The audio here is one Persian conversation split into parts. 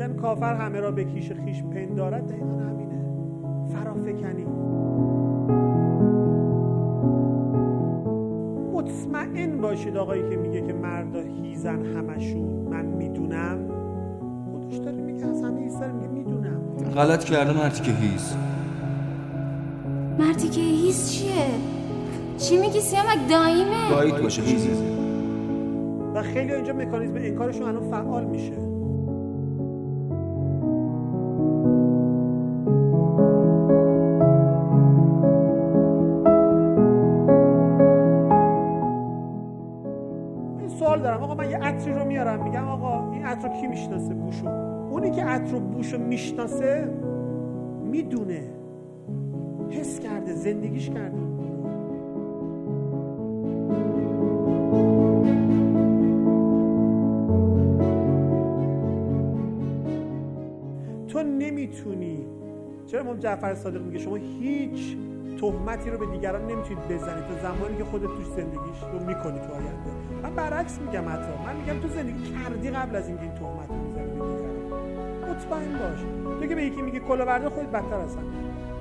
میگن کافر همه را به کیش خیش پندارد دقیقا همینه. فرافکنی. مطمئن باشید آقایی که میگه که مردا هیزن همشون. من می‌دونم. خودش داره میگه از همه هیز میگه می‌دونم. غلط کرده مردی که هیز. مردی که هیز چیه؟ چی میگی؟ سیامک داییمه؟ داییت باشه هیزه. و خیلی اینجا مکانیزم انکارشون الان فعال میشه. سوال دارم. آقا من یه عطری رو میارم. میگم آقا این عطر کی می‌شناسه بوشو؟ اونی که عطر رو بوشو می‌شناسه می‌دونه. حس کرده زندگیش کرده. تو نمی‌تونی. چرا امام جعفر صادق میگه؟ شما هیچ تهمتی رو به دیگران نمی‌تونید بزنید. تا زمانی که خودت توش زندگیش رو می‌کنی تو آینده. من برعکس میگم حتی. من میگم تو زندگی کردی قبل از اینکه این تهمت رو می‌زنی به دیگران. مطمئن باش. تو که به یکی میگی کلاهبردار خودت بدتر هستن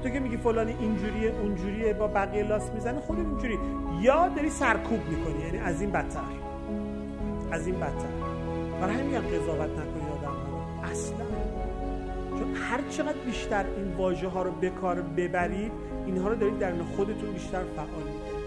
تو که میگی فلانی اینجوریه اونجوریه با بقیه لاس می‌زنه خودت اینجوری. یا داری سرکوب می‌کنی. یعنی از این بدتر. از این بدتر. برای همین قضاوت نکنی آدم اصلا. هر چقدر بیشتر این واژه ها رو به کار ببرید اینها رو دارید در خودتون بیشتر فعال می‌کنید.